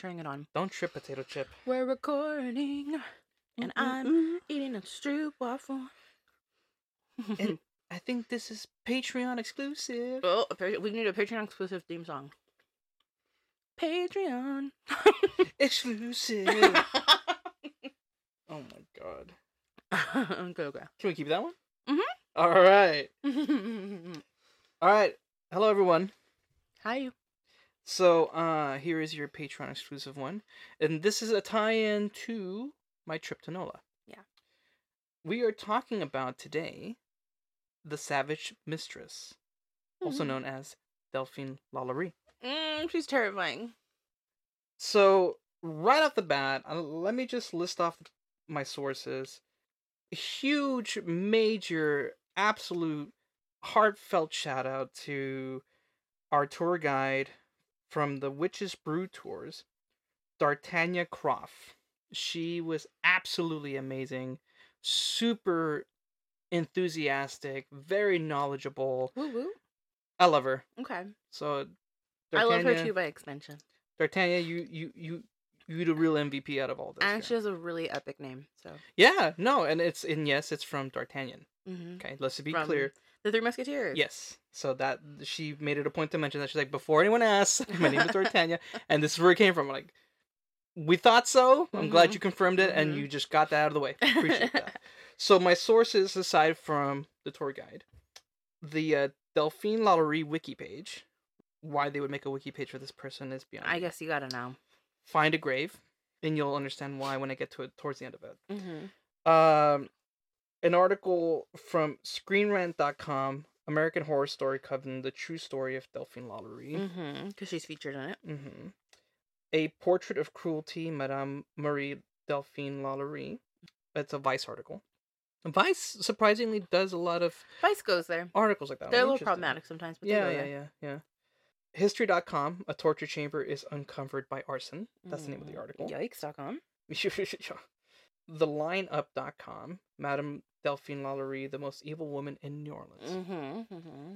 Turning it on. Don't trip, potato chip. We're recording, and I'm eating a stroop waffle. And I think this is Patreon exclusive. oh, we need a Patreon exclusive theme song. Patreon. Exclusive. oh my god. okay, okay. Can we keep that one? Mhm. All right. All right. Hello, everyone. Hi. So, uh, here is your Patreon exclusive one, and this is a tie-in to my trip to NOLA. Yeah. We are talking about today the Savage Mistress, also Mhm. known as Delphine Lalaurie. Mm, she's terrifying. So, right off the bat, uh, let me just list off my sources. A huge, major, absolute, heartfelt shout out to our tour guide from the Witches Brew Tours, D'Artagnan Croft. She was absolutely amazing, super enthusiastic, very knowledgeable. Woo woo. I love her. Okay. So, I love her too by extension. D'Artagnan, you you you you the real MVP out of all this. And here. she has a really epic name. So. Yeah, no, and it's and yes, it's from D'Artagnan. hmm Okay, let's be From clear. The Three Musketeers. Yes, so that she made it a point to mention that she's like, before anyone asks, my name is D'Artagnan, and this is where it came from. I'm like, we thought so. I'm glad Mhm. you confirmed it, and Mhm. you just got that out of the way. Appreciate that. So my sources, aside from the tour guide, the uh, Delphine Lalaurie wiki page. Why they would make a wiki page for this person is beyond. I me. guess you gotta know. Find a grave, and you'll understand why when I get to it towards the end of it. Mm-hmm. um, an article from ScreenRant.com, American Horror Story covering the true story of Delphine Lalaurie. Mm-hmm. Because she's featured in it. hmm A Portrait of Cruelty, Madame Marie Delphine Lalaurie. It's a Vice article. Vice surprisingly does a lot of Vice goes there. articles like that. They're a little problematic sometimes, but they Yeah, yeah, yeah, yeah. History.com, a torture chamber is uncovered by arson. That's the name of the Mm, article. Yikes.com. thelineUp.com, Madame Delphine Lalaurie, the most evil woman in New Orleans. Mm-hmm. Mm-hmm.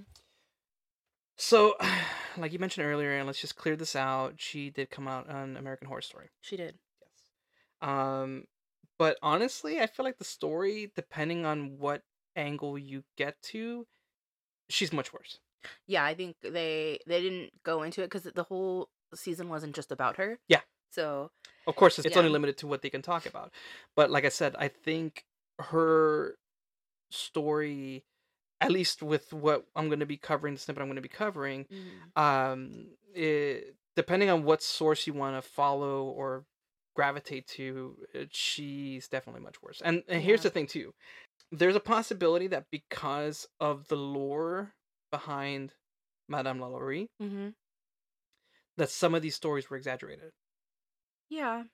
So, like you mentioned earlier, and let's just clear this out. She did come out on American Horror Story. She did. Yes. Um, but honestly, I feel like the story, depending on what angle you get to, she's much worse. Yeah, I think they they didn't go into it because the whole season wasn't just about her. Yeah. So Of course, it's only limited to what they can talk about. But like I said, I think her story, at least with what I'm going to be covering, the snippet I'm going to be covering, um it, depending on what source you want to follow or gravitate to she's definitely much worse and, and here's Yeah. the thing too there's a possibility that because of the lore behind madame lalaurie Mm-hmm. that some of these stories were exaggerated Yeah.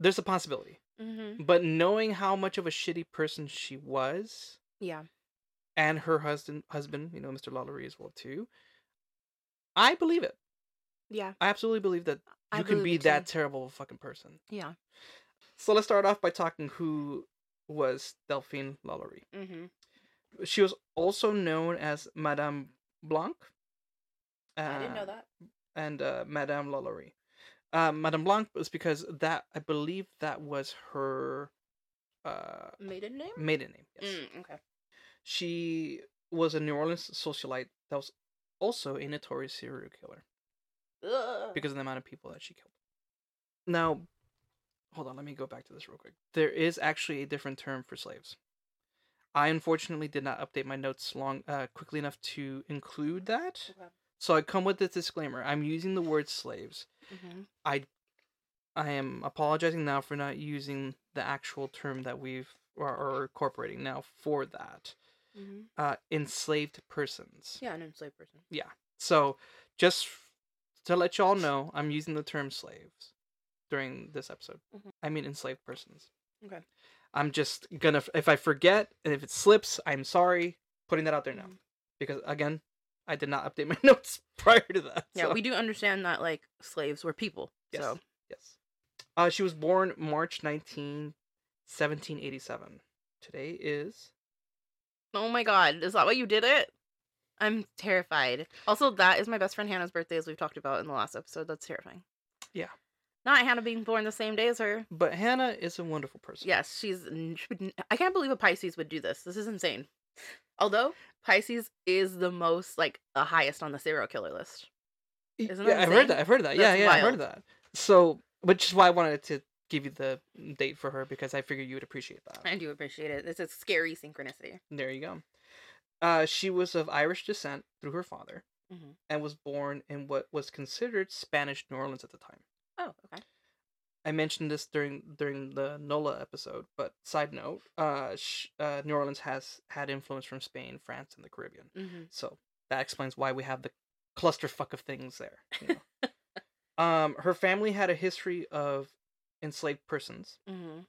there's a possibility Mm-hmm. but knowing how much of a shitty person she was Yeah. and her husband husband you know mr lalaurie as well too i believe it Yeah. i absolutely believe that I you can be that too. terrible of a fucking person Yeah. So let's start off by talking who was Delphine Lalaurie. Mm-hmm. She was also known as Madame Blanc. I didn't know uh, that. And uh, Madame Lalaurie. Uh, Madame Blanc was because that I believe that was her uh, Maiden name? maiden name. Yes. Mm, okay. She was a New Orleans socialite that was also a notorious serial killer Ugh. because of the amount of people that she killed. Now, hold on, let me go back to this real quick. There is actually a different term for slaves. I unfortunately did not update my notes long uh, quickly enough to include that. Okay. So I come with this disclaimer. I'm using the word slaves. Mm-hmm. I I am apologizing now for not using the actual term that we've or, or incorporating now for that. Mm-hmm. Uh, enslaved persons. Yeah, an enslaved person. Yeah. So, just to let y'all know, I'm using the term slaves during this episode. Mhm. I mean enslaved persons. Okay. I'm just gonna, if I forget and if it slips, I'm sorry. Putting that out there now Mhm. because again, I did not update my notes prior to that. Yeah, so- we do understand that like slaves were people. Yes. So Yes. Uh, she was born March 19, 1787. Today is Oh my god, is that why you did it? I'm terrified. Also, that is my best friend Hannah's birthday, as we've talked about in the last episode. That's terrifying. Yeah. Not Hannah being born the same day as her. But Hannah is a wonderful person. Yes, she's. n- she would n- I can't believe a Pisces would do this. This is insane. Although Pisces is the most like the highest on the serial killer list. Isn't yeah, I've heard that. I've heard that. yeah, That's yeah, I've heard that. So, which is why I wanted to give you the date for her because I figured you would appreciate that. I do appreciate it. It's a scary synchronicity. There you go. Uh, she was of Irish descent through her father Mhm. and was born in what was considered Spanish New Orleans at the time. Oh, okay. I mentioned this during during the Nola episode, but side note, uh, sh- uh, New Orleans has had influence from Spain, France, and the Caribbean. Mm-hmm. So that explains why we have the clusterfuck of things there. you know. um, her family had a history of enslaved persons Mm-hmm.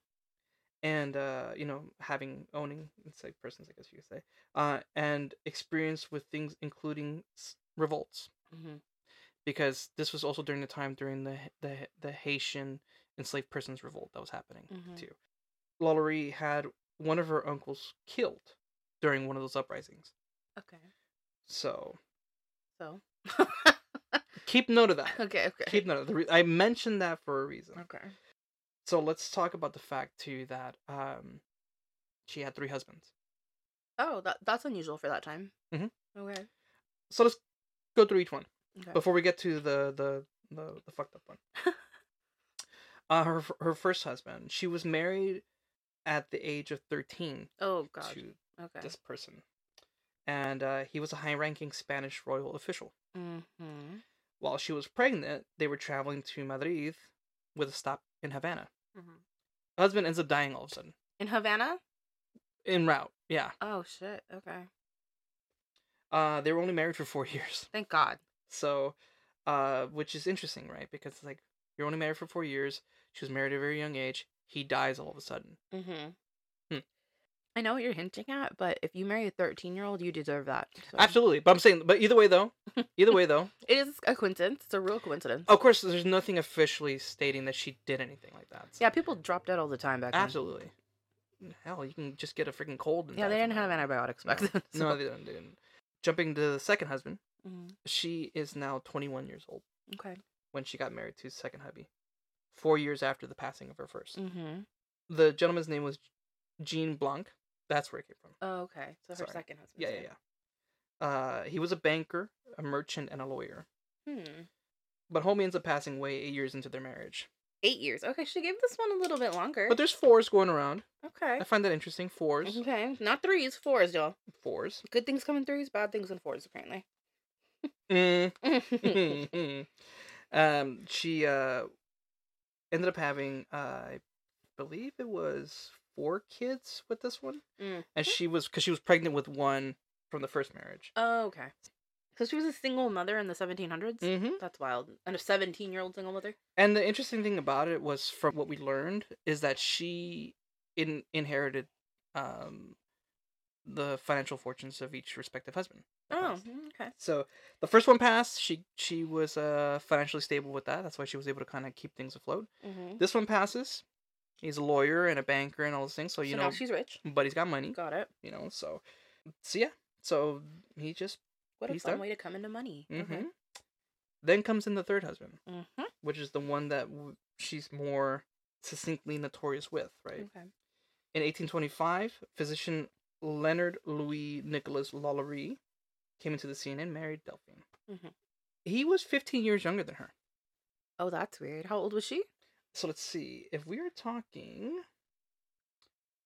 and uh, you know having owning enslaved persons, I guess you could say, uh, and experience with things including s- revolts Mm-hmm. because this was also during the time during the the the Haitian enslaved persons revolt that was happening Mhm. too. Lalaurie had one of her uncles killed during one of those uprisings. Okay. So So. keep note of that. okay. Okay. Keep note of the re- I mentioned that for a reason. Okay. So let's talk about the fact too that um she had three husbands. Oh, that that's unusual for that time. Mhm. Okay. So let's go through each one Okay. before we get to the the the, the fucked up one. uh her her first husband, she was married at the age of 13 oh God. to Okay. this person. And uh, he was a high ranking Spanish royal official. Mm-hmm. While she was pregnant, they were traveling to Madrid with a stop in Havana. Mm-hmm. Husband ends up dying all of a sudden. In Havana. In route, yeah. Oh shit. Okay. Uh, they were only married for four years. Thank God. So, uh, which is interesting, right? Because it's like you're only married for four years. She was married at a very young age. He dies all of a sudden. Mm-hmm. Hmm. I know what you're hinting at, but if you marry a 13 year old, you deserve that. so. Absolutely, but I'm saying, but either way though, either way though, It is a coincidence. It's a real coincidence. of course, there's nothing officially stating that she did anything like that. so- Yeah, people dropped dead all the time back then. absolutely. Hell, you can just get a freaking cold. And Yeah, they didn't have that. antibiotics No. back then. No, so- they didn't, they didn't. Jumping to the second husband, Mhm. she is now 21 years old Okay. When she got married to his second hubby, four years after the passing of her 1st Mm-hmm. The gentleman's name was Jean Blanc. That's where it came from. Oh, okay. So her Sorry. second husband. Yeah, yeah, yeah. Uh, he was a banker, a merchant, and a lawyer. Hmm. But homie ends up passing away eight years into their marriage. Eight years. Okay, she gave this one a little bit longer. But there's fours going around. okay. I find that interesting. Fours, Okay. Not threes, fours, y'all. fours. Good things come in threes, bad things in fours, apparently. Mm. Um, she uh ended up having, uh, I believe it was four kids with this one, Mm. and she was because she was pregnant with one from the first marriage. Oh, okay. So she was a single mother in the 1700s? Mm-hmm. That's wild. And a 17 year old single mother? And the interesting thing about it was, from what we learned, is that she in inherited um the financial fortunes of each respective husband. Oh, mm, okay. So the first one passed. She she was uh financially stable with that. That's why she was able to kind of keep things afloat. Mm-hmm. This one passes. He's a lawyer and a banker and all those things. So you so know, now she's rich. but he's got money. Got it. You know, so so yeah. So he just What a fun done. way to come into money. hmm then comes in the third husband, Mm-hmm. which is the one that w- she's more succinctly notorious with, right? Okay. In 1825, physician Leonard Louis Nicolas Lalaurie came into the scene and married Delphine. Mhm. He was 15 years younger than her. Oh, that's weird. How old was she? So let's see. If we are talking,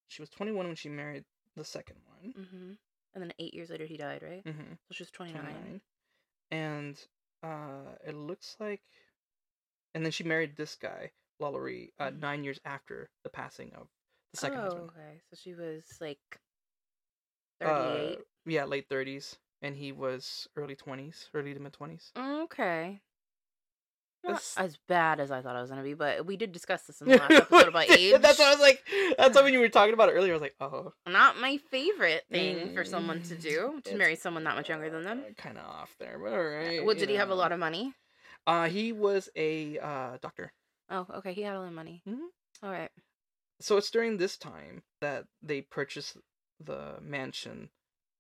she was 21 when she married the second one. Mm-hmm. And then eight years later, he died, right? Mm-hmm. So she was 29. 29. And uh, it looks like, and then she married this guy, Lalaurie, uh, Mhm. nine years after the passing of the second oh, husband. okay. So she was like Uh, 38. yeah, late 30s, and he was early 20s, early to mid 20s. okay. Not That's- as bad as I thought it was gonna be, but we did discuss this in the last episode about age. That's what I was like. That's why when you were talking about it earlier, I was like, oh, Not my favorite thing for someone to Mm, do to it's- marry someone that much younger than them. Kind of off there, but all right. Well, did he have a lot of money? Uh, he was a uh doctor. Oh, okay. He had a lot of money. Mhm. All right. So it's during this time that they purchased the mansion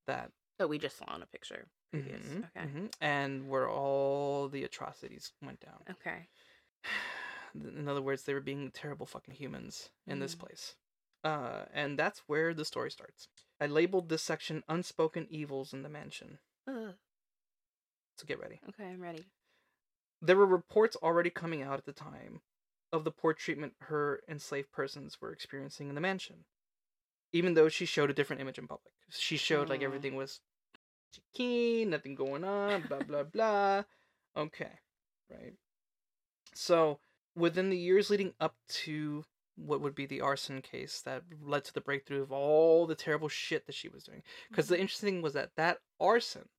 that So we just saw in a picture previous. Mhm, Okay. mhm, and where all the atrocities went down. Okay. In other words, they were being terrible fucking humans in this Mm. place. Uh, and that's where the story starts. I labeled this section Unspoken Evils in the Mansion. Ugh. So get ready. Okay, I'm ready. There were reports already coming out at the time of the poor treatment her enslaved persons were experiencing in the mansion. Even though she showed a different image in public. She showed like everything was keen, nothing going on, blah blah blah. Okay. Right. So within the years leading up to what would be the arson case that led to the breakthrough of all the terrible shit that she was doing. Because the interesting thing was that that arson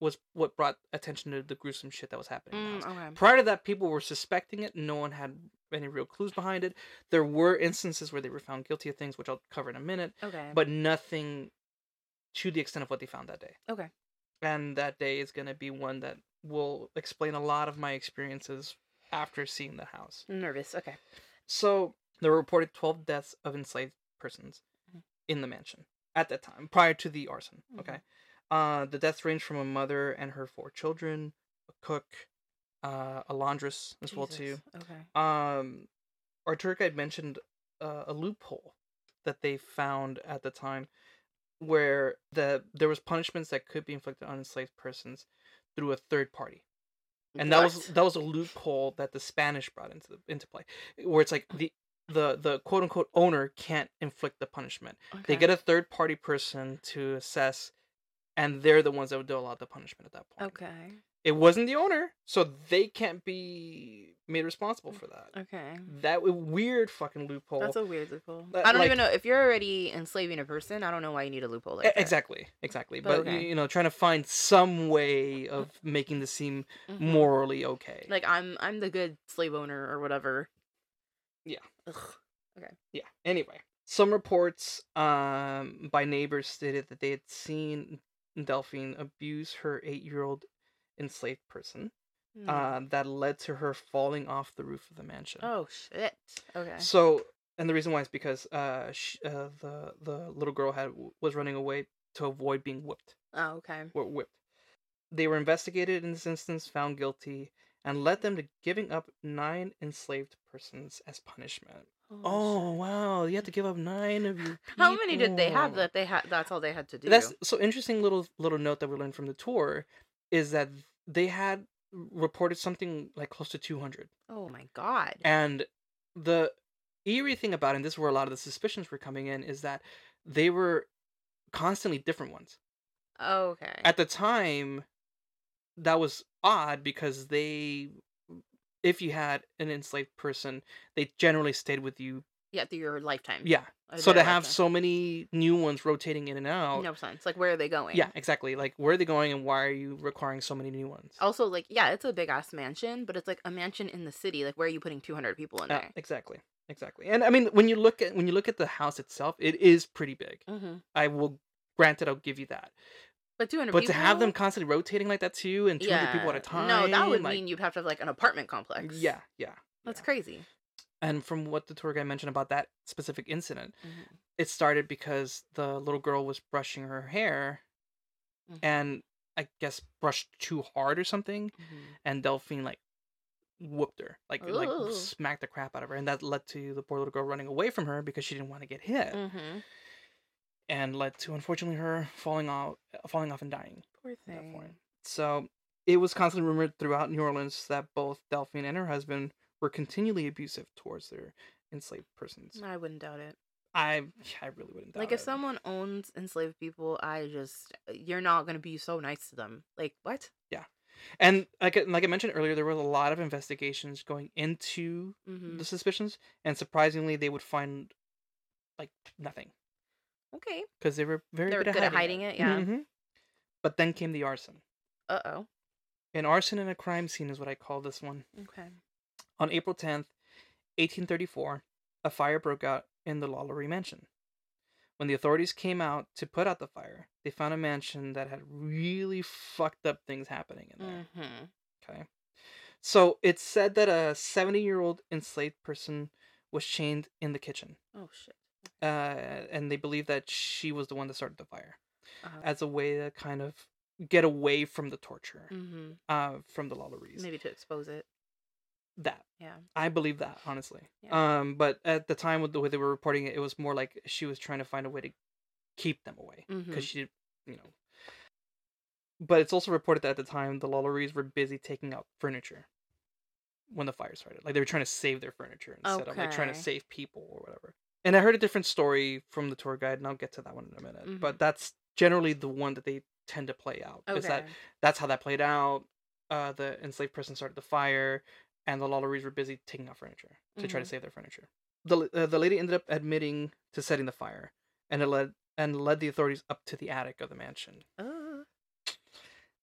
was what brought attention to the gruesome shit that was happening. Mm, okay. Prior to that, people were suspecting it. And no one had any real clues behind it. There were instances where they were found guilty of things, which I'll cover in a minute, Okay. but nothing to the extent of what they found that day. okay. And that day is going to be one that will explain a lot of my experiences after seeing the house. I'm nervous. Okay. So there were reported 12 deaths of enslaved persons Mhm. in the mansion at that time, prior to the arson. Mhm. Okay. Uh, the deaths range from a mother and her four children, a cook, uh, a laundress as well too. Okay. Um, our tour guide mentioned uh, a loophole that they found at the time, where the there was punishments that could be inflicted on enslaved persons through a third party and that was that was a loophole that the Spanish brought into the, into play, where it's like the the the quote unquote owner can't inflict the punishment. They get a third party person to assess, and they're the ones that would do a lot of the punishment at that point. Okay. It wasn't the owner, so they can't be made responsible for that. Okay. That weird fucking loophole. That's a weird loophole. That, I don't like- even know if you're already enslaving a person. I don't know why you need a loophole like E- that. exactly, exactly. But But, okay. you know, trying to find some way of making this seem Mhm. morally okay. Like I'm I'm the good slave owner or whatever. Yeah. Ugh. yeah anyway some reports um by neighbors stated that they had seen delphine abuse her eight-year-old enslaved person Hmm. uh, that led to her falling off the roof of the mansion oh shit. Okay. so and the reason why is because uh, sh- uh the the little girl had was running away to avoid being whipped Oh okay. were whipped they were investigated in this instance found guilty and led them to giving up nine enslaved persons as punishment Oh shit. wow! You have to give up nine of your. How many did they have that they had? That's all they had to do. That's so interesting. Little little note that we learned from the tour is that they had reported something like close to 200. Oh my god. and the eerie thing about it, and this is where a lot of the suspicions were coming in, is that they were constantly different ones. Oh, okay. At the time, that was odd because they, if you had an enslaved person, they generally stayed with you. Yeah, through your lifetime. Yeah. So to their have lifetime. so many new ones rotating in and out. no sense. Like where are they going? Yeah, exactly. Like where are they going and why are you requiring so many new ones? Also, like, yeah, it's a big ass mansion, but it's like a mansion in the city. Like, where are you putting 200 people in Yeah, there? exactly. Exactly. And I mean when you look at when you look at the house itself, it is pretty big. Mm-hmm. I will granted I'll give you that. But 200 But people. to have them constantly rotating like that too and 200 people at a time. No, that would like, mean you'd have to have like an apartment complex. Yeah, yeah. That's yeah. crazy. And from what the tour guide mentioned about that specific incident, Mhm. it started because the little girl was brushing her hair Mhm. and I guess brushed too hard or something Mhm. and Delphine like whooped her, like like smacked the crap out of her, and that led to the poor little girl running away from her because she didn't want to get hit, Mhm. and led to unfortunately her falling off, falling off and dying Poor thing. So it was constantly rumored throughout New Orleans that both Delphine and her husband were continually abusive towards their enslaved persons. I wouldn't doubt it. I I really wouldn't. Doubt it. like, if it. someone owns enslaved people, I just, you're not going to be so nice to them. Like, what? Yeah, and like I- like I mentioned earlier, there was a lot of investigations going into Mm-hmm. the suspicions, and surprisingly, they would find like nothing. Okay. because they were very They were good, good at hiding it, yeah. Mhm. But then came the arson. Uh oh. An arson in a crime scene is what I call this one. Okay. On April 10th, 1834, a fire broke out in the Lalaurie mansion. When the authorities came out to put out the fire, they found a mansion that had really fucked up things happening in there. Mm-hmm. Okay. So it's said that a 70 year old enslaved person was chained in the kitchen. Oh, shit. Uh, and they believe that she was the one that started the fire. Uh-huh. as a way to kind of get away from the torture mm-hmm. uh, from the Lalauries. Maybe to expose it. That. Yeah. I believe that honestly. Yeah. Um, but at the time with the way they were reporting it, it was more like she was trying to find a way to keep them away because Mhm. she, you know. But it's also reported that at the time the Lalauries were busy taking out furniture when the fire started. Like they were trying to save their furniture instead of like trying to save people or whatever. And I heard a different story from the tour guide, and I'll get to that one in a minute. Mhm. But that's generally the one that they tend to play out. Is that that's how that played out. Uh, the enslaved person started the fire, and the Lalauries were busy taking out furniture to try to Mhm. save their furniture. The uh, the lady ended up admitting to setting the fire, and it led and led the authorities up to the attic of the mansion. Uh,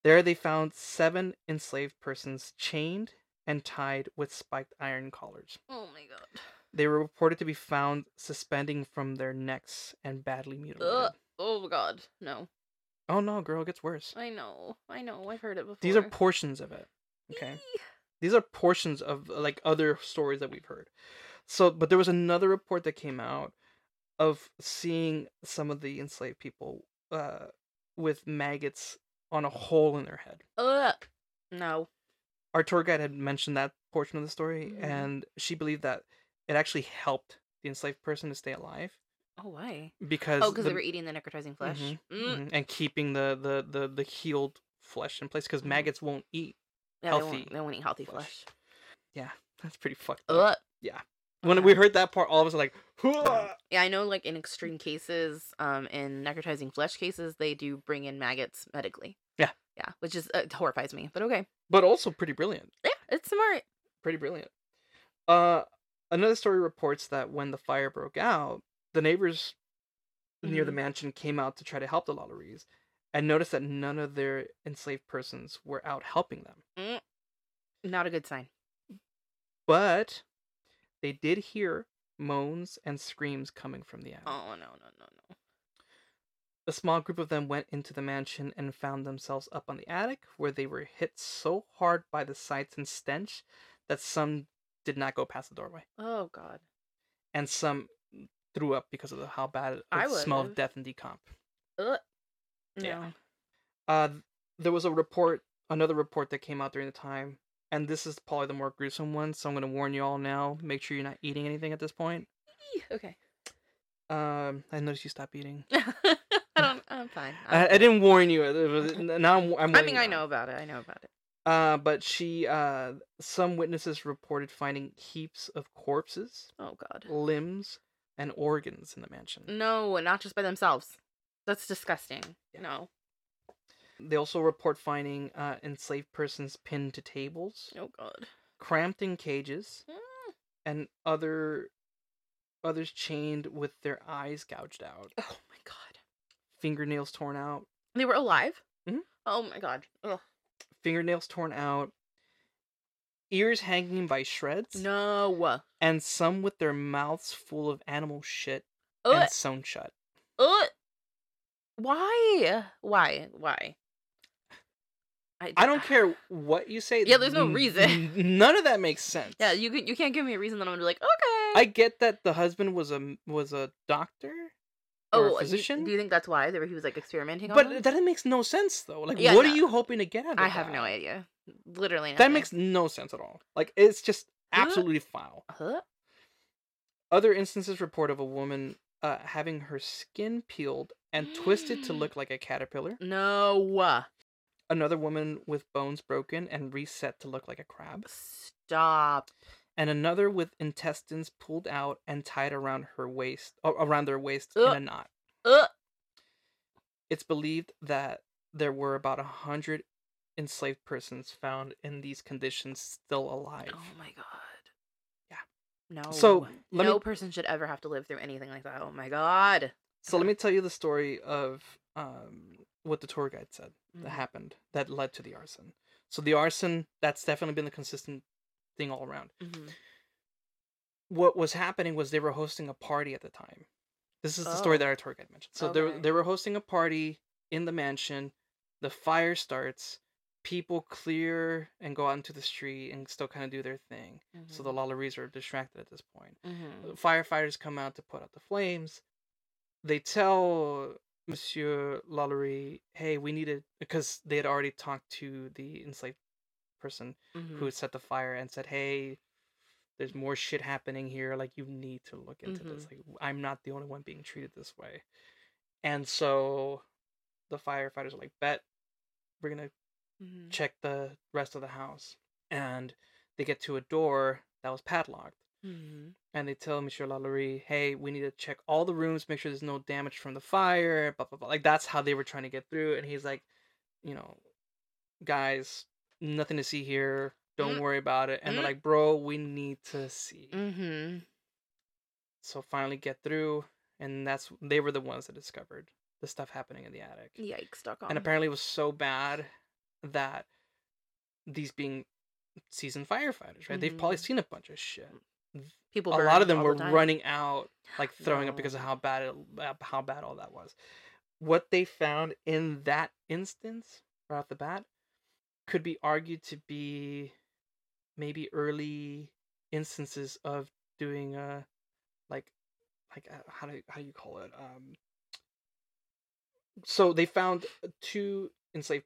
There, they found seven enslaved persons chained and tied with spiked iron collars. oh my god. They were reported to be found suspending from their necks and badly mutilated. Ugh. Oh god. No. Oh no, girl, it gets worse. I know. I know. I've heard it before. These are portions of it. Okay. Eee. These are portions of like other stories that we've heard so but there was another report that came out of seeing some of the enslaved people uh with maggots on a hole in their head Ugh. No. our tour guide had mentioned that portion of the story Mhm. and she believed that it actually helped the enslaved person to stay alive Oh why? because Oh, because the- they were eating the necrotizing flesh. Mhm, Mm. mhm, and keeping the the the, the healed flesh in place because Mhm. maggots won't eat Yeah, they Healthy they won't eat healthy flesh. flesh. that's pretty fucked up Ugh. when we heard that part all of us are like "Hua!" Yeah, I know. Like in extreme cases, um, in necrotizing flesh cases, they do bring in maggots medically. Yeah. Yeah, which is uh, horrifies me, but okay. but also pretty brilliant Yeah, it's smart. pretty brilliant. Uh, another story reports that when the fire broke out, the neighbors near the Mhm. mansion came out to try to help the Lalauries and noticed that none of their enslaved persons were out helping them. Mm. Not a good sign. But they did hear moans and screams coming from the attic. Oh no no no no. A small group of them went into the mansion and found themselves up on the attic, where they were hit so hard by the sights and stench that some did not go past the doorway. Oh god. and some threw up because of the, how bad it I smelled of death and decomp. Ugh. No. Yeah. Uh, there was a report, another report that came out during the time, and this is probably the more gruesome one. So I'm going to warn you all now. Make sure you're not eating anything at this point. Okay. Um, I noticed you stopped eating. I don't. I'm fine. I, I'm I didn't warn you. Was- Now I'm. I'm I mean, I know about it. I know about it. Uh, but she, uh, some witnesses reported finding heaps of corpses, Oh god. limbs, and organs in the mansion. No, not just by themselves. That's disgusting. Yeah. No. They also report finding uh, enslaved persons pinned to tables, Oh god. cramped in cages, Mm. and other others chained with their eyes gouged out, Oh my god. fingernails torn out, They were alive. Mhm. Oh my god. Ugh. fingernails torn out, ears hanging by shreds, No. and some with their mouths full of animal shit Ugh. and sewn shut. Ugh. Why? Why? Why? I don't care what you say. Yeah, there's no reason. None of that makes sense. Yeah, you can, you can't give me a reason that I'm gonna be like, okay. I get that the husband was a was a doctor or a oh, you- physician. do you think that's why he was like experimenting But that makes no sense though. Like, Yeah, what no. are you hoping to get out of I have that? no idea. Literally, That makes no sense at all. Like, it's just Huh? absolutely foul. Huh? Other instances report of a woman uh, having her skin peeled and twisted to look like a caterpillar. No. Another woman with bones broken and reset to look like a crab. Stop. And another with intestines pulled out and tied around her waist, around their waist in a knot. Ugh. It's believed that there were about a hundred enslaved persons found in these conditions still alive. Oh my god. No. So, no me- person should ever have to live through anything like that. Oh my god. So let me tell you the story of um, what the tour guide said that Mhm. happened that led to the arson. So the arson, that's definitely been the consistent thing all around. Mhm. What was happening was they were hosting a party at the time. This is the story Oh. that our tour guide mentioned. So they they were hosting a party in the mansion. The fire starts. People clear and go out into the street and still kind of do their thing. So the Lalauries are distracted at this point. Mhm. Firefighters come out to put out the flames. They tell Monsieur Lalaurie, "Hey, we need to," because they had already talked to the enslaved person Mhm. who set the fire and said, "Hey, there's more shit happening here. Like you need to look into this. Like I'm not the only one being treated this way." And so the firefighters are like, "Bet we're gonna Mhm. check the rest of the house." And they get to a door that was padlocked, Mhm. and they tell Monsieur Lalaurie, "Hey, we need to check all the rooms, make sure there's no damage from the fire." Blah blah blah. Like that's how they were trying to get through. And he's like, "You know, guys, nothing to see here. Don't Mm. worry about it." And they're Mm. like, "Bro, we need to see." Mhm. So finally get through, and that's they were the ones that discovered the stuff happening in the attic. Yikes. And apparently it was so bad that these being seasoned firefighters, right? They've probably Mhm. seen a bunch of shit. people. a lot of them were the running out, like throwing up because of how bad it, uh, how bad all that was. What they found in that instance, right off the bat, could be argued to be maybe early instances of doing uh like like uh, how do how do you call it um so they found two enslaved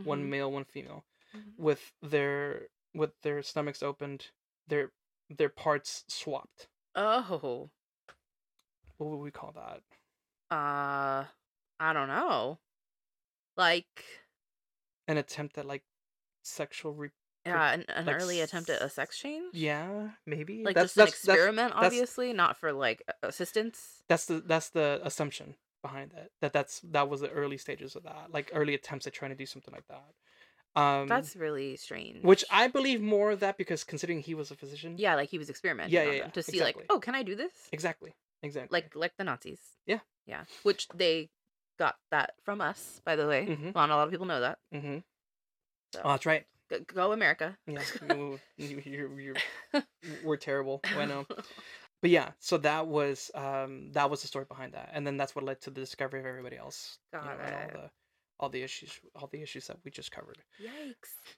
people one male one female Mhm. with their with their stomachs opened their their parts swapped Oh. what would we call that Uh. I don't know. Like. an attempt at like sexual re- Yeah, an, an like early attempt at a sex change. yeah maybe Like that's just an that's experiment, that's- obviously, not for like assistance. that's the that's the assumption behind it that that's that was the early stages of that like early attempts at trying to do something like that um That's really strange. which i believe more of that because considering he was a physician yeah, like he was experimenting Yeah, yeah, yeah, to see exactly. like, oh, can I do this? exactly exactly Like like the Nazis. Yeah. Yeah. Which they got that from us, by the way. Mhm. Not a lot of people know that. mm-hmm. So oh that's right go, America. yeah you, you're, we're terrible i know but yeah so that was um that was the story behind that and then that's what led to the discovery of everybody else you know, Got and all it. the all the issues all the issues that we just covered Yikes.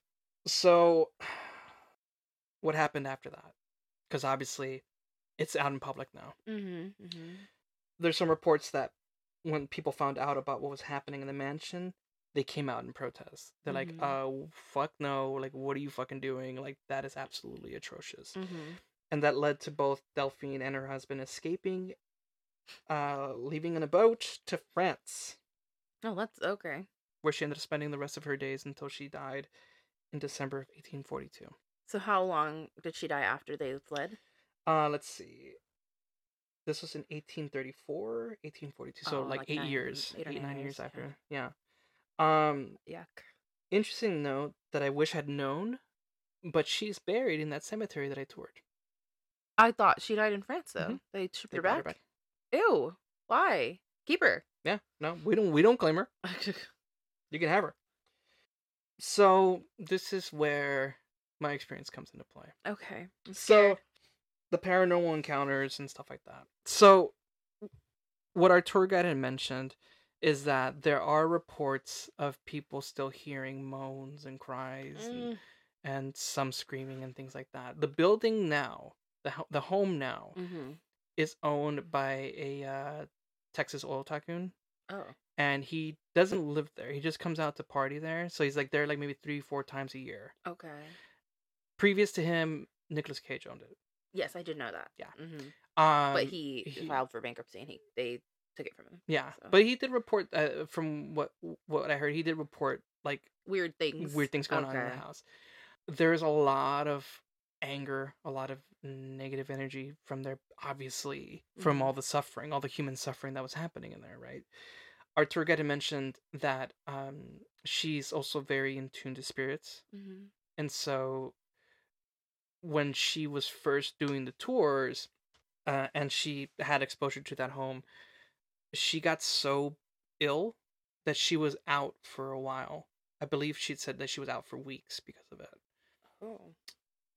so what happened after that because obviously it's out in public now Mm-hmm. Mm-hmm. there's some reports that when people found out about what was happening in the mansion they came out in protest they're like Mhm. uh fuck no like what are you fucking doing like that is absolutely atrocious Mm-hmm. And that led to both delphine and her husband escaping uh leaving in a boat to france Oh, that's okay. where she ended up spending the rest of her days until she died in december of 1842 So how long did she die after they fled? Uh, let's see. This was in 1834, 1842. So Oh, like, like eight nine- years, eight or eight nine nine years years, yeah. after. Yeah. Um, Yuck. interesting note that I wish I'd known, but she's buried in that cemetery that I toured. I thought she died in France though. Mhm. They shipped They her brought back? Ew. Why? Keep her. Yeah. No, we don't. We don't claim her. You can have her. So this is where my experience comes into play. okay. I'm So scared. the paranormal encounters and stuff like that. So what our tour guide had mentioned is that there are reports of people still hearing moans and cries and, Mm, and some screaming and things like that. The building now, the the home now mhm. is owned by a uh, Texas oil tycoon Oh. and he doesn't live there. He just comes out to party there. So he's like there like maybe 3 4 times a year. Okay. Previous to him, Nicolas Cage owned it. Yes, I did know that. Yeah. hmm Um but he, he- filed for bankruptcy and he they took it from him. Yeah, So- but he did report uh, from what what I heard. He did report like Weird things. weird things going on in the house. There's a lot of anger, a lot of negative energy from there. Obviously, from Mhm. all the suffering, all the human suffering that was happening in there. Right. Our tour guide had mentioned that um, she's also very in tune to spirits, hmm and so when she was first doing the tours, uh, and she had exposure to that home, she got so ill that she was out for a while. I believe she'd said that she was out for weeks because of it. Oh.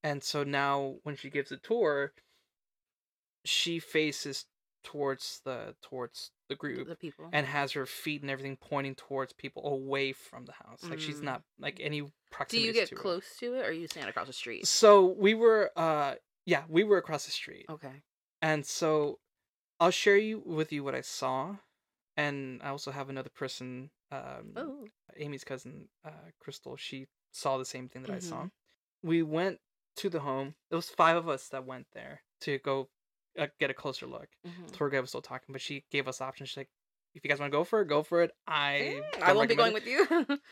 And so now when she gives a tour, she faces towards the towards the group The people. and has her feet and everything pointing towards people away from the house. Like she's Mm. not like any proximity Do you get to it. close to it or you stand across the street? So we were uh yeah, we were across the street. Okay. And so I'll share you with you what I saw. And I also have another person, um Oh. Amy's cousin, uh Crystal, she saw the same thing that I saw. Mhm. We went to the home. There was five of us that went there to go uh, get a closer look. Mhm. Tour guide was still talking, but she gave us options. She's like, "If you guys want to go for it, go for it." I Mm, I won't be going recommend with you. it.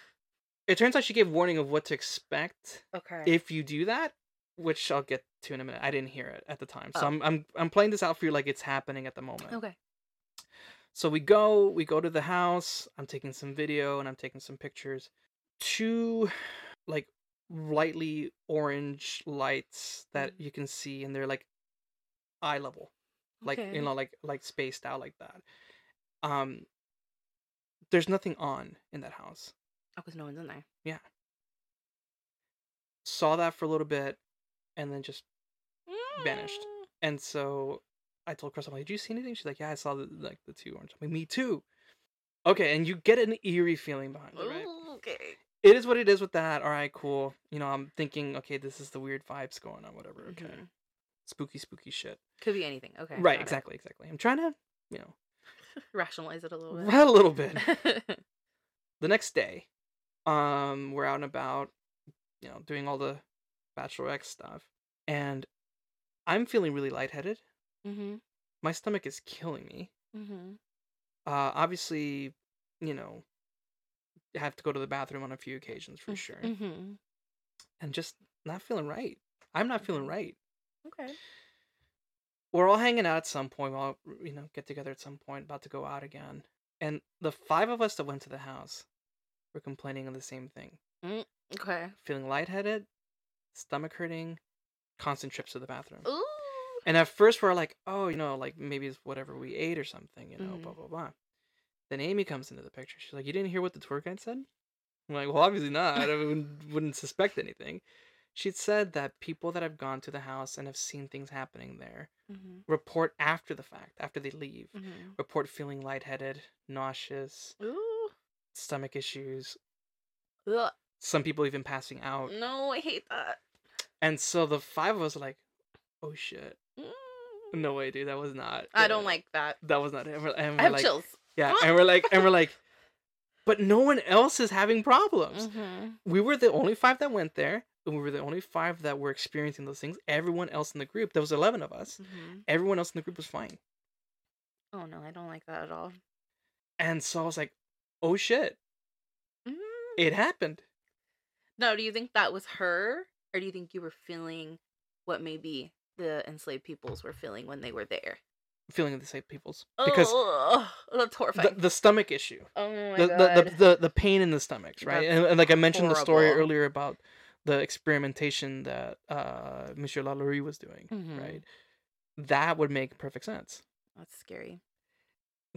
It turns out she gave warning of what to expect okay. if you do that, which I'll get to in a minute. I didn't hear it at the time, so Oh. I'm I'm I'm playing this out for you like it's happening at the moment. okay. So we go, we go to the house. I'm taking some video and I'm taking some pictures. Two like lightly orange lights that Mhm. you can see and they're like eye level. Like Okay. you know like like spaced out like that. Um there's nothing on in that house. Oh, because no one's in there. Yeah. Saw that for a little bit and then just Vanished. Mm. and so I told Chris, I'm like, did you see anything? She's like, yeah, I saw the like the two orange. I'm like, me too. Okay, and you get an eerie feeling behind it, right? Okay. It is what it is with that. All right, cool. You know, I'm thinking, okay, this is the weird vibes going on, whatever. Okay, Mhm. spooky, spooky shit. Could be anything. Okay. right, got it. exactly, exactly. I'm trying to, you know, Rationalize it a little bit. right a little bit. the next day, um, we're out and about, you know, doing all the Bachelor X stuff, and I'm feeling really lightheaded. mm-hmm. My stomach is killing me. Mm-hmm. Uh, obviously, you know, have to go to the bathroom on a few occasions for sure, Mm-hmm. and just not feeling right. I'm not feeling Mhm. right. Okay. we're all hanging out at some point. We'll all, you know, get together at some point, about to go out again. And the five of us that went to the house were complaining of the same thing. Okay. Feeling lightheaded, stomach hurting, constant trips to the bathroom. Ooh. And at first we're like, oh, you know, like maybe it's whatever we ate or something, you know, Mhm. blah, blah, blah. Then Amy comes into the picture. She's like, you didn't hear what the tour guide said? I'm like, well, obviously not. I wouldn't, wouldn't suspect anything. She'd said that people that have gone to the house and have seen things happening there Mm-hmm. report after the fact, after they leave, Mm-hmm. report feeling lightheaded, nauseous, Ooh. stomach issues, Ugh. some people even passing out. No, I hate that. And so the five of us are like, oh shit. Mm. No way, dude. That was not. I don't like that. That was not it. And I have like, chills. Yeah. And we're like, and we're like, but no one else is having problems. Mm-hmm. We were the only five that went there. And we were the only five that were experiencing those things. Everyone else in the group, there was 11 of us. Mm-hmm. Everyone else in the group was fine. Oh no, I don't like that at all. And so I was like, oh shit, Mm. it happened. No, do you think that was her, or do you think you were feeling what maybe the enslaved peoples were feeling when they were there? Feeling of the same people's because oh, that's the, horrifying. the stomach issue oh my the, god. the, the, the the pain in the stomachs right and, and like i mentioned the story earlier about the experimentation that uh monsieur lalaurie was doing Mhm. right that would make perfect sense That's scary.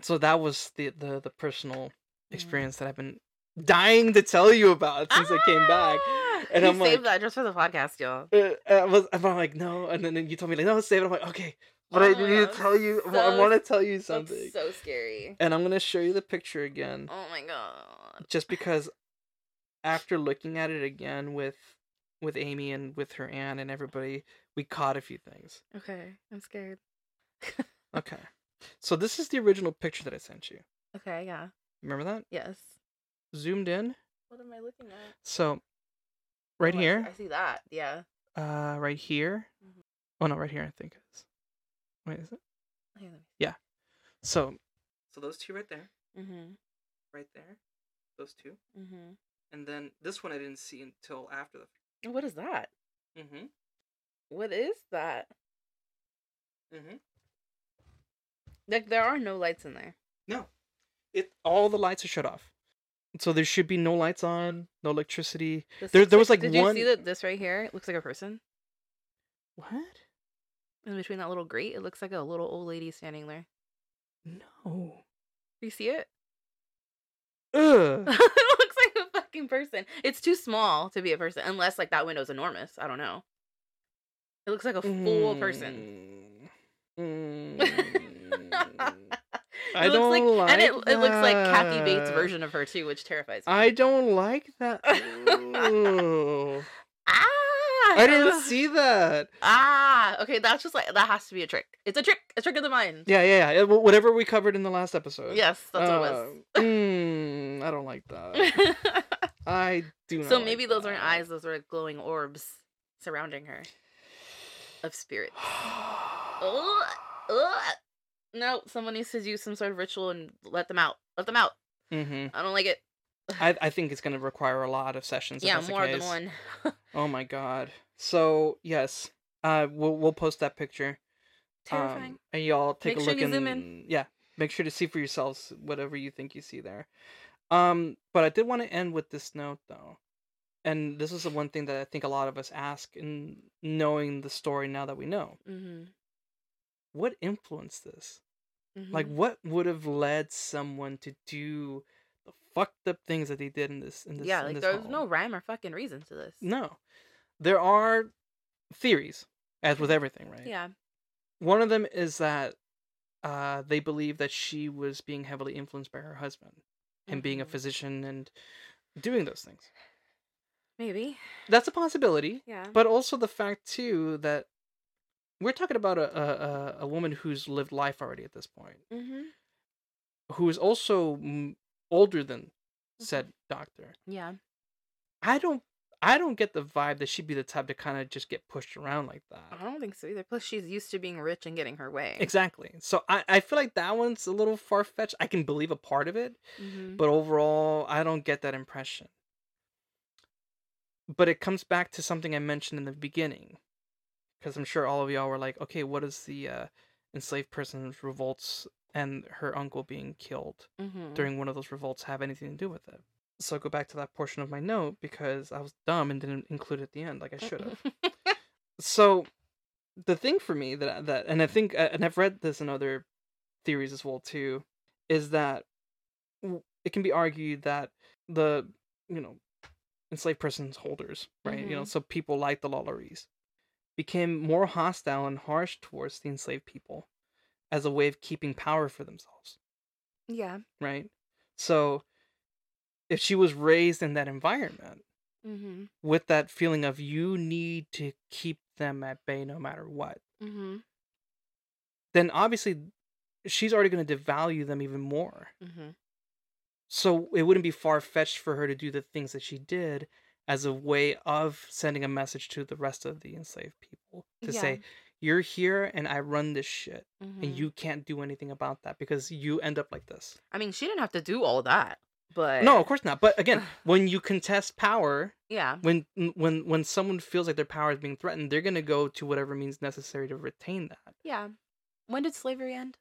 so that was the the, the personal Mm. experience that i've been dying to tell you about since i came back Ah! and you I'm saved like- that just for the podcast, y'all. Uh, I was I'm like no and then you told me like no save it i'm like okay but Oh i my need to tell you i want to tell you something That's so scary. and i'm gonna show you the picture again Oh my god. just because after looking at it again with with Amy and with her aunt and everybody, we caught a few things. Okay, I'm scared. Okay. So this is the original picture that I sent you. Okay, yeah. Remember that? Yes. Zoomed in. What am I looking at? So right Oh, here, I see that. Yeah. uh right here. Mhm. Oh no, right here I think it is. Wait, is it? Here, let me So So those two right there, Mm-hmm. right there. Those two. Mm-hmm. And then this one I didn't see until after the What is that? Mm-hmm. What is that? Mm-hmm. Like there are no lights in there. No. It all the lights are shut off. So there should be no lights on, no electricity. This There- looks there was, like, Did one- you see that this right here? It looks like a person What? In between that little grate. It looks like a little old lady standing there. No. Do you see it? Ugh. it looks like a fucking person. It's too small to be a person, unless like that window's enormous. I don't know. It looks like a full person. Mm. it I looks don't like, and it like it looks like Kathy Bates' version of her too, which terrifies me. I don't like that. Ooh. ah, I didn't see that. Ah, okay, that's just like that has to be a trick. It's a trick, a trick of the mind. Yeah, yeah, yeah. Whatever we covered in the last episode. Yes, that's what it Uh, mm, I don't like that. I do not. So like maybe those aren't eyes; those are glowing orbs surrounding her of spirits. Ugh, ugh. No, someone needs to do some sort of ritual and let them out. Let them out. hmm I don't like it. I I think it's gonna require a lot of sessions. yeah, more than one. Oh my god. So yes, uh, we'll we'll post that picture. Terrifying. Um, and y'all take Make a sure look you and zoom in. yeah, make sure to see for yourselves whatever you think you see there. Um, but I did want to end with this note though, and this is the one thing that I think a lot of us ask in knowing the story now that we know. mm-hmm. What influenced this? Mm-hmm. Like, what would have led someone to do the fucked up things that they did in this? In this, yeah, like there's no rhyme or fucking reason to this. No, there are theories, as with everything, right? Yeah. One of them is that uh, they believe that she was being heavily influenced by her husband and being a Mhm. physician and doing those things. Maybe. That's a possibility, Yeah. but also the fact too that we're talking about a a, a- woman who's lived life already at this point, mm-hmm. who is also mm, older than said doctor. Yeah. I don't. I don't get the vibe that she'd be the type to kind of just get pushed around like that. I don't think so either. Plus, she's used to being rich and getting her way. Exactly. So I, I feel like that one's a little far fetched. I can believe a part of it, Mm-hmm. but overall, I don't get that impression. But it comes back to something I mentioned in the beginning, because I'm sure all of y'all were like, okay, what is the uh, enslaved person's revolts and her uncle being killed Mm-hmm. during one of those revolts have anything to do with it? So go back to that portion of my note because I was dumb and didn't include it at the end like I should have. so the thing for me that that and I think and I've read this in other theories as well too is that it can be argued that the you know enslaved persons holders right you know Mhm. so people like the Lalauries became more hostile and harsh towards the enslaved people as a way of keeping power for themselves yeah. right so if she was raised in that environment Mm-hmm. with that feeling of you need to keep them at bay no matter what Mm-hmm. then obviously she's already going to devalue them even more. Mm-hmm. So it wouldn't be far fetched for her to do the things that she did as a way of sending a message to the rest of the enslaved people to say, You're here and I run this shit, Mm-hmm. and you can't do anything about that because you end up like this. I mean, she didn't have to do all that, but No, of course not. But again, when you contest power, Yeah. when when when someone feels like their power is being threatened, they're gonna go to whatever means necessary to retain that. Yeah. When did slavery end?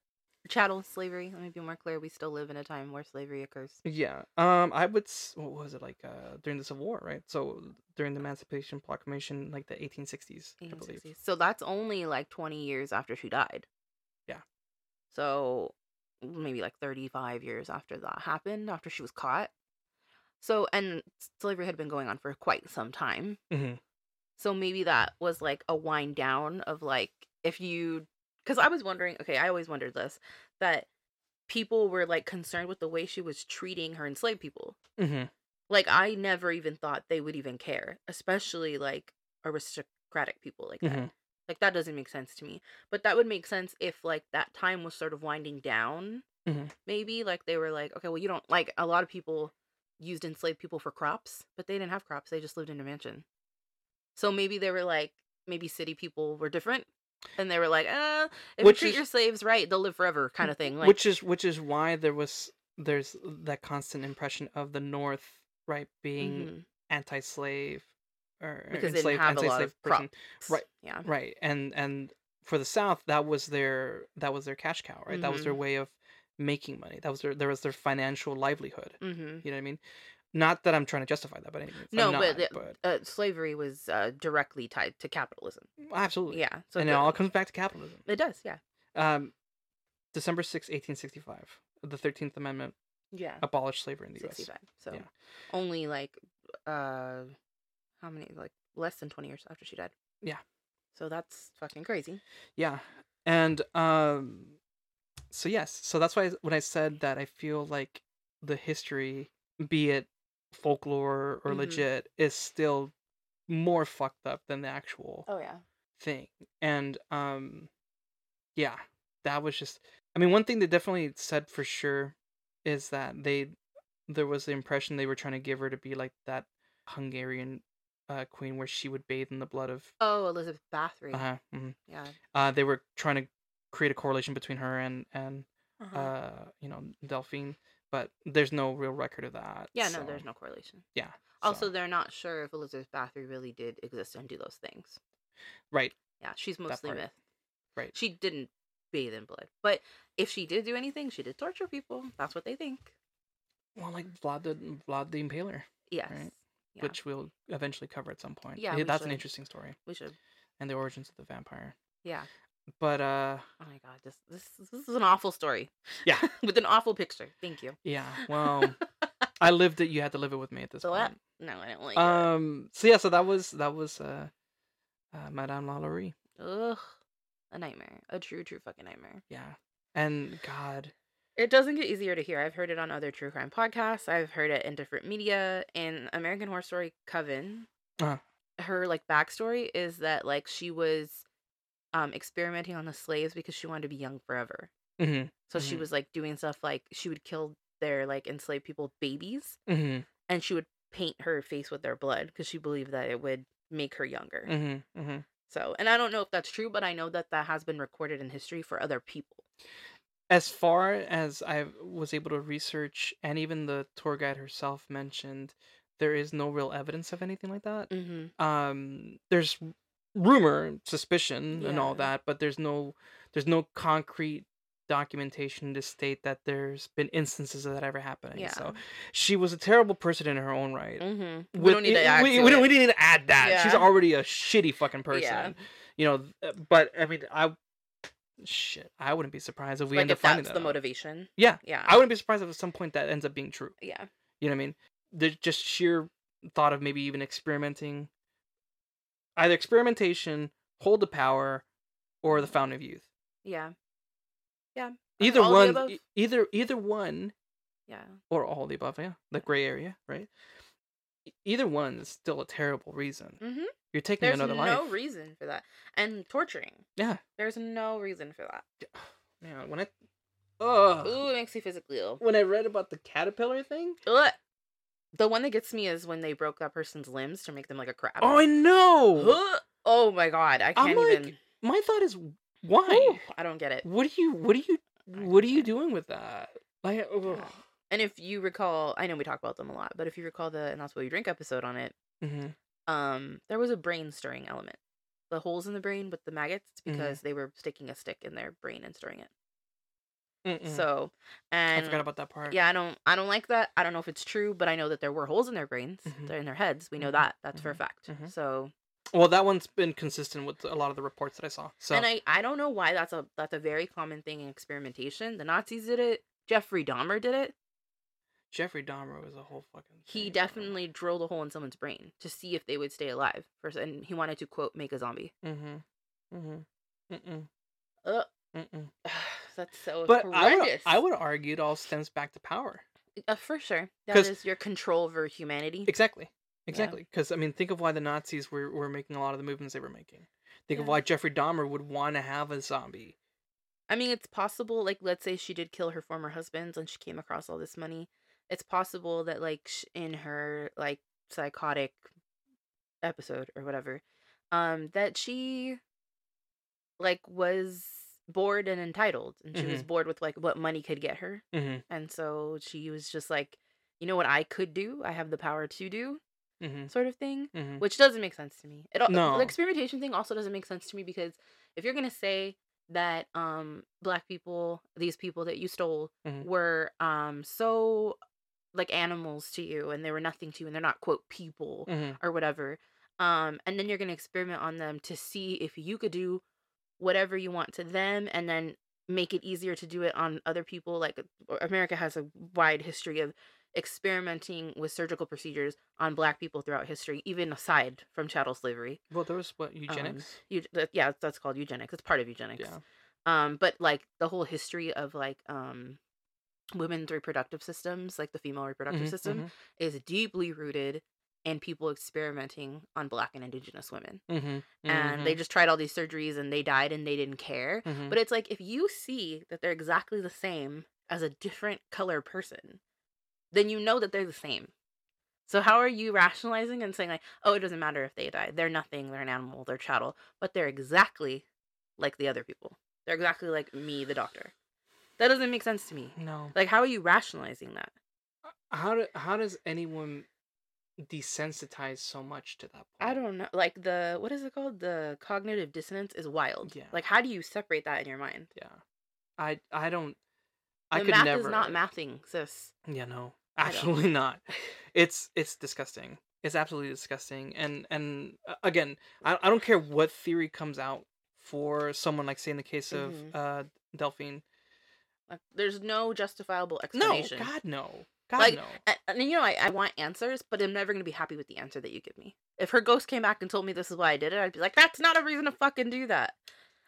Chattel slavery. Let me be more clear. We still live in a time where slavery occurs. Yeah. Um, I would. What was it like? Uh, during the Civil War, right? So during the Emancipation Proclamation, like the 1860s, I believe. 1860s. So that's only like 20 years after she died. Yeah. So maybe like 35 years after that happened, after she was caught. So, and slavery had been going on for quite some time. hmm So maybe that was like a wind down of like, if you, because I was wondering, okay, I always wondered this, that people were like concerned with the way she was treating her enslaved people. hmm Like, I never even thought they would even care, especially like aristocratic people like that. Like that doesn't make sense to me. But that would make sense if like that time was sort of winding down. Mhm. Maybe like they were like, okay, well you don't like a lot of people used enslaved people for crops, but they didn't have crops. They just lived in a mansion. So maybe they were like maybe city people were different. And they were like, uh, if Which you treat is- your slaves right, they'll live forever kind of thing. Like which is which is why there was there's that constant impression of the North, right, being mhm, anti-slave or because they didn't have a lot of crops. Right. Yeah. right and and for the south that was their that was their cash cow right that was their Mhm. way of making money that was their there was their financial livelihood Mm-hmm. you know what i mean not that i'm trying to justify that but any means No, I'm but, not, the- uh, slavery was uh, directly tied to capitalism. absolutely Yeah. So and it all comes back to capitalism it does. Yeah. um december 6 1865 the 13th amendment Yeah. abolished slavery in the us So Yeah. only like uh how many like less than 20 years after she died. Yeah. So that's fucking crazy. Yeah. And um so yes, so that's why when I said that I feel like the history, be it folklore or Mhm. legit, is still more fucked up than the actual Oh yeah. thing. And um yeah, that was just I mean one thing they definitely said for sure is that they there was the impression they were trying to give her to be like that Hungarian uh, queen where she would bathe in the blood of. Oh, Elizabeth Bathory. Uh-huh, mhm. Yeah. Uh They were trying to create a correlation between her and and Uh-huh. uh you know Delphine, but there's no real record of that. yeah, no, there's no correlation. Yeah. Also, so- they're not sure if Elizabeth Bathory really did exist and do those things. right. Yeah, she's mostly myth. Right. She didn't bathe in blood, but if she did do anything, she did torture people. That's what they think. Well, like Vlad the Vlad the Impaler, Yes. Right. Yeah, which we'll eventually cover at some point. Yeah, that's an interesting story we should. and the origins of the vampire. Yeah. But uh, Oh my god, this this this is an awful story. Yeah. with an awful picture. Thank you. yeah. Well, I lived it. You had to live it with me at this So point. No, I don't like it. Um. So yeah. So that was that was uh, uh Madame Lalaurie. Ugh, a nightmare. A true, true fucking nightmare. Yeah. And God. It doesn't get easier to hear. I've heard it on other true crime podcasts. I've heard it in different media. In American Horror Story Coven, Uh-huh. her like backstory is that like she was um experimenting on the slaves because she wanted to be young forever. Mm-hmm. So she Mhm. was like doing stuff like she would kill their like enslaved people babies Mm-hmm. and she would paint her face with their blood because she believed that it would make her younger. Mm-hmm. Mm-hmm. So, and I don't know if that's true, but I know that that has been recorded in history for other people. As far as I was able to research, and even the tour guide herself mentioned, there is no real evidence of anything like that. Mm-hmm. um there's rumor suspicion and all that but there's no there's no concrete documentation to state that there's been instances of that ever happening Yeah. so she was a terrible person in her own right Mm-hmm. We don't need to add we, we don't we need to add that she's already a shitty fucking person Yeah. you know but i mean i shit i wouldn't be surprised if we like end if up finding that's that the out. motivation. yeah Yeah. i wouldn't be surprised if at some point that ends up being true yeah. you know what I mean? The just sheer thought of maybe even experimenting, either experimentation, hold the power, or the fountain of youth. Yeah. Yeah. Either one, either either one, Yeah. or all the above. Yeah, the gray area, right? Either one is still a terrible reason. Mm-hmm. You're taking There's another no life. There's no reason for that. And torturing. Yeah, There's no reason for that. man. When I, ugh, Ooh, it makes me physically ill. when I read about the caterpillar thing, Ugh. The one that gets me is when they broke that person's limbs to make them like a crab. oh, I know. Ugh. Oh my god, I I'm can't like, even. My thought is, why? Ooh, I don't get it. What are you? What are you? What are you doing with that? Like, ugh. And if you recall, I know we talk about them a lot, but if you recall the and that's what you drink episode on it, hmm um, there was a brain stirring element. The holes in the brain with the maggots, it's Mhm. because they were sticking a stick in their brain and stirring it. Mm-mm. So, and I forgot about that part. yeah, I don't, I don't like that. I don't know if it's true, but I know that there were holes in their brains, Mhm. they're in their heads. We know Mhm. that. That's for a Mhm. fact. So, Well, that one's been consistent with a lot of the reports that I saw. So and I, I don't know why that's a that's a very common thing in experimentation. The Nazis did it. Jeffrey Dahmer did it. Jeffrey Dahmer was a whole fucking. He definitely drilled a hole in someone's brain to see if they would stay alive. First, and he wanted to quote make a zombie. Mhm. Mhm. Mm-mm. Ugh. Mm-mm. That's so But I would. I would argue it all stems back to power. uh, for sure. That is your control over humanity. Exactly. Exactly. Because I mean, think of why the Nazis were, were making a lot of the movements they were making. Think of why Jeffrey Dahmer would want to have a zombie. I mean, it's possible. Like, let's say she did kill her former husbands and she came across all this money. It's possible that, like, in her like psychotic episode or whatever, um, that she like was bored and entitled, and she was bored with like what money could get her, Mm-hmm. and so she was just like, you know what I could do? I have the power to do, Mm-hmm. sort of thing. Mm-hmm. which doesn't make sense to me. It No. the experimentation thing also doesn't make sense to me because if you're gonna say that um black people, these people that you stole, Mhm. were um so like animals to you and they were nothing to you and they're not quote people Mm-hmm. or whatever, um and then you're gonna experiment on them to see if you could do whatever you want to them and then make it easier to do it on other people like America has a wide history of experimenting with surgical procedures on black people throughout history even aside from chattel slavery Well, there was what eugenics. you that, yeah that's called eugenics it's part of eugenics yeah. um but like the whole history of like um women's reproductive systems like the female reproductive Mhm, system mhm, is deeply rooted in people experimenting on black and indigenous women mhm, and they just tried all these surgeries and they died and they didn't care mhm, but it's like if you see that they're exactly the same as a different color person, then you know that they're the same. So how are you rationalizing and saying like, oh, it doesn't matter if they die. They're nothing. They're an animal. They're chattel. But they're exactly like the other people. They're exactly like me, the doctor. That doesn't make sense to me. No. Like, how are you rationalizing that? How do, how does anyone desensitize so much to that point? I don't know. Like the what is it called? The cognitive dissonance is wild. Yeah. Like, how do you separate that in your mind? Yeah. I I don't The I could math never is not mathing, sis. Yeah, no. Absolutely not. It's it's disgusting. It's absolutely disgusting. And and uh, again, I I don't care what theory comes out for someone like say in the case of Mhm. uh Delphine. Like, there's no justifiable No, explanation. God no. God Like, no. And, and you know, I, I want answers, but I'm never gonna be happy with the answer that you give me. If her ghost came back and told me this is why I did it, I'd be like, that's not a reason to fucking do that.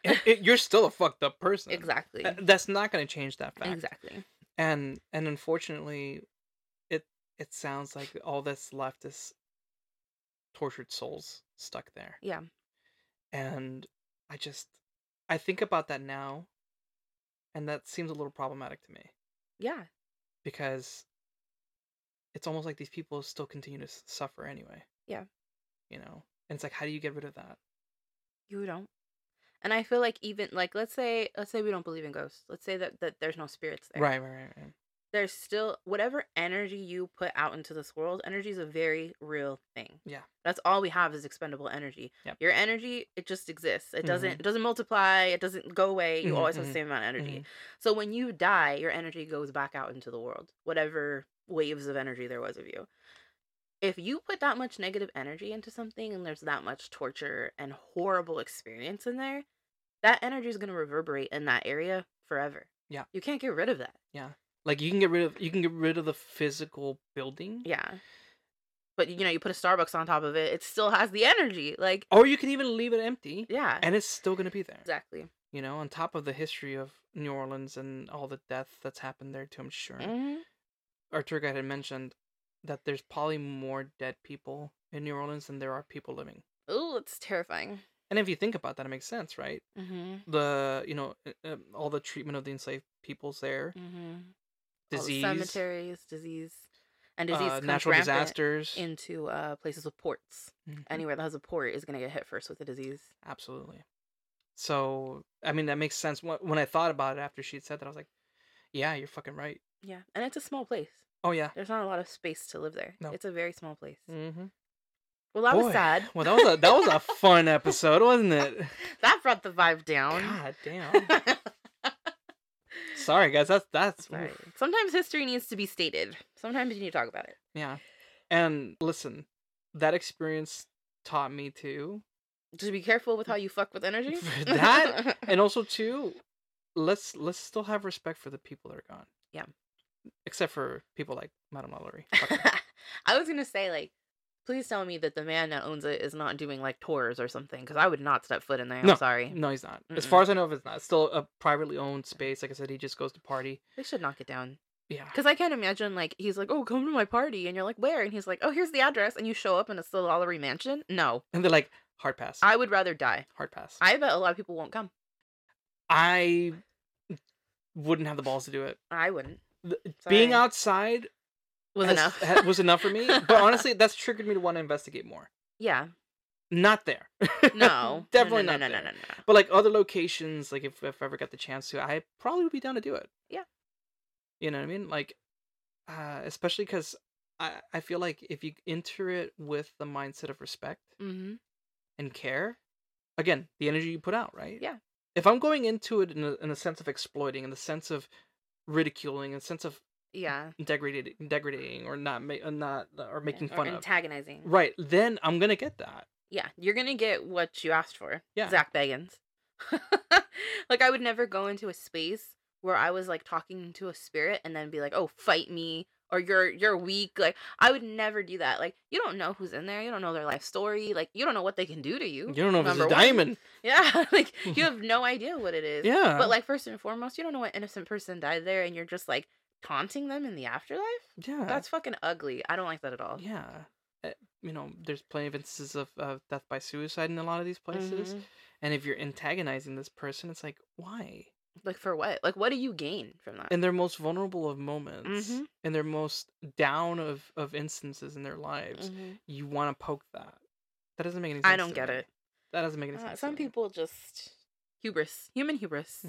It- it- you're still a fucked up person. Exactly. That's not going to change that fact. Exactly. and and unfortunately it it sounds like all that's left is tortured souls stuck there Yeah. and i just i think about that now and that seems a little problematic to me Yeah. because it's almost like these people still continue to s- suffer anyway Yeah. you know and it's like how do you get rid of that You don't. And I feel like even like let's say let's say we don't believe in ghosts. Let's say that, that there's no spirits there. right right right, right. There's still whatever energy you put out into this world, energy is a very real thing. Yeah. That's all we have is expendable energy. Yep. Your energy, it just exists. It doesn't Mhm. it doesn't multiply, it doesn't go away. You Mhm, always have the same amount of energy. Mhm. So when you die, your energy goes back out into the world, whatever waves of energy there was of you. If you put that much negative energy into something and there's that much torture and horrible experience in there, that energy is going to reverberate in that area forever. Yeah. You can't get rid of that. Like you can get rid of you can get rid of the physical building Yeah. But you know, you put a Starbucks on top of it, it still has the energy. Like, or you can even leave it empty yeah. and it's still going to be there Exactly. you know, on top of the history of New Orleans and all the death that's happened there too, I'm sure. hmm Our tour guide had mentioned that there's probably more dead people in New Orleans than there are people living. Oh, it's terrifying. And if you think about that, it makes sense, right? hmm The you know uh, uh, all the treatment of the enslaved peoples there, hmm disease, cemeteries, disease, and disease uh, natural disasters. into uh, places with ports. Mhm. Anywhere that has a port is going to get hit first with the disease. Absolutely. So I mean that makes sense. When when I thought about it after she had said that, I was like, yeah, you're fucking right. Yeah, and it's a small place. Oh yeah. There's not a lot of space to live there. No. It's a very small place. Mm-hmm. Well, that was sad. Well, that was a that was a fun episode, wasn't it? that brought the vibe down. God damn. Sorry, guys. That's that's oof. Sometimes history needs to be stated. Sometimes you need to talk about it. yeah. And listen, that experience taught me too, Just be careful with how mm. you fuck with energy. That- and also too, let's let's still have respect for the people that are gone. Yeah. Except for people like Madame her. I was gonna say like, please tell me that the man that owns it is not doing like tours or something, because I would not step foot in there. I'm No. sorry. no, he's not. As Mm-mm. far as I know, if it's not, it's still a privately owned space. Like I said, he just goes to party. They should knock it down. Yeah. Because I can't imagine like he's like, oh, come to my party, and you're like, where? And he's like, oh, here's the address, and you show up and it's the Lalaurie Mansion. No, And they're like, hard pass. I would rather die. hard pass. I bet a lot of people won't come. I wouldn't have the balls to do it. I wouldn't. The- Being outside Was has- enough. ha- was enough for me. But honestly, that's triggered me to want to investigate more. yeah. Not there. No. definitely no, not. no, no, there. no, no, no. But like other locations, like if if I ever got the chance to, I probably would be down to do it. Yeah. You know what I mean? Like, uh, especially because I I feel like if you enter it with the mindset of respect Mm-hmm. and care, again, the energy you put out, right? Yeah. If I'm going into it in a, in a sense of exploiting, in the sense of ridiculing, in the sense of Yeah. degrading, degrading, or not, ma- uh, not, or making Or fun of, antagonizing. right? Then I'm gonna get that. Yeah, you're gonna get what you asked for. Yeah. Zak Bagans. like I would never go into a space where I was like talking to a spirit and then be like, "Oh, fight me," or "You're you're weak." Like I would never do that. Like you don't know who's in there. You don't know their life story. Like you don't know what they can do to you. You don't know if it's a one. diamond. Yeah, like you have no idea what it is. Yeah. But like first and foremost, you don't know what innocent person died there, and you're just like taunting them in the afterlife. yeah. That's fucking ugly. I don't like that at all. Yeah. Uh, You know, there's plenty of instances of, of death by suicide in a lot of these places. Mhm. And if you're antagonizing this person, it's like, why? Like for what? Like what do you gain from that? in their most vulnerable of moments, Mhm. in their most down of of instances in their lives, Mhm. you want to poke that. That doesn't make any sense. I don't get me. it. That doesn't make any Uh, sense. some people just hubris, human hubris.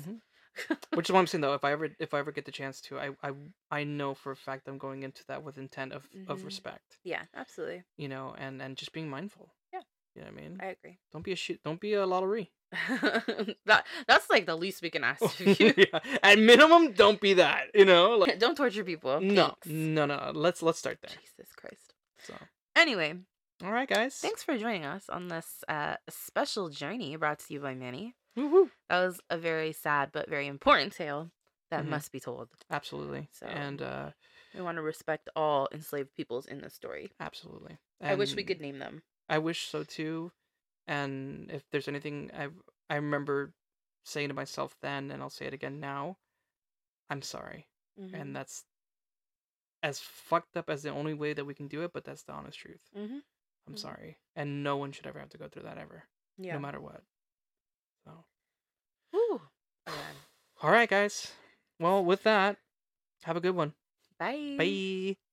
Which is what I'm saying though. If I ever if I ever get the chance to, I I I know for a fact I'm going into that with intent of of Mhm. respect, yeah, absolutely. you know, and and just being mindful. Yeah. You know what I mean? I agree. Don't be a shit. Don't be a Lalaurie. that that's like the least we can ask of you. yeah. At minimum, don't be that. You know. Like, Don't torture people. no, Thanks. no, no. Let's let's start there. Jesus Christ. So, Anyway, all right, guys. thanks for joining us on this uh, special journey brought to you by Manny. Woo-hoo. That was a very sad but very important tale that Mhm. must be told. Absolutely. So- And uh We want to respect all enslaved peoples in this story. absolutely. I wish we could name them. I wish so too. And if there's anything I I remember saying to myself then, and I'll say it again now, I'm sorry. Mhm. And that's as fucked up as the only way that we can do it, but that's the honest truth. Mhm. I'm Mhm. sorry. And no one should ever have to go through that ever, yeah. no matter what. All right, guys. Well, with that, have a good one. Bye. Bye.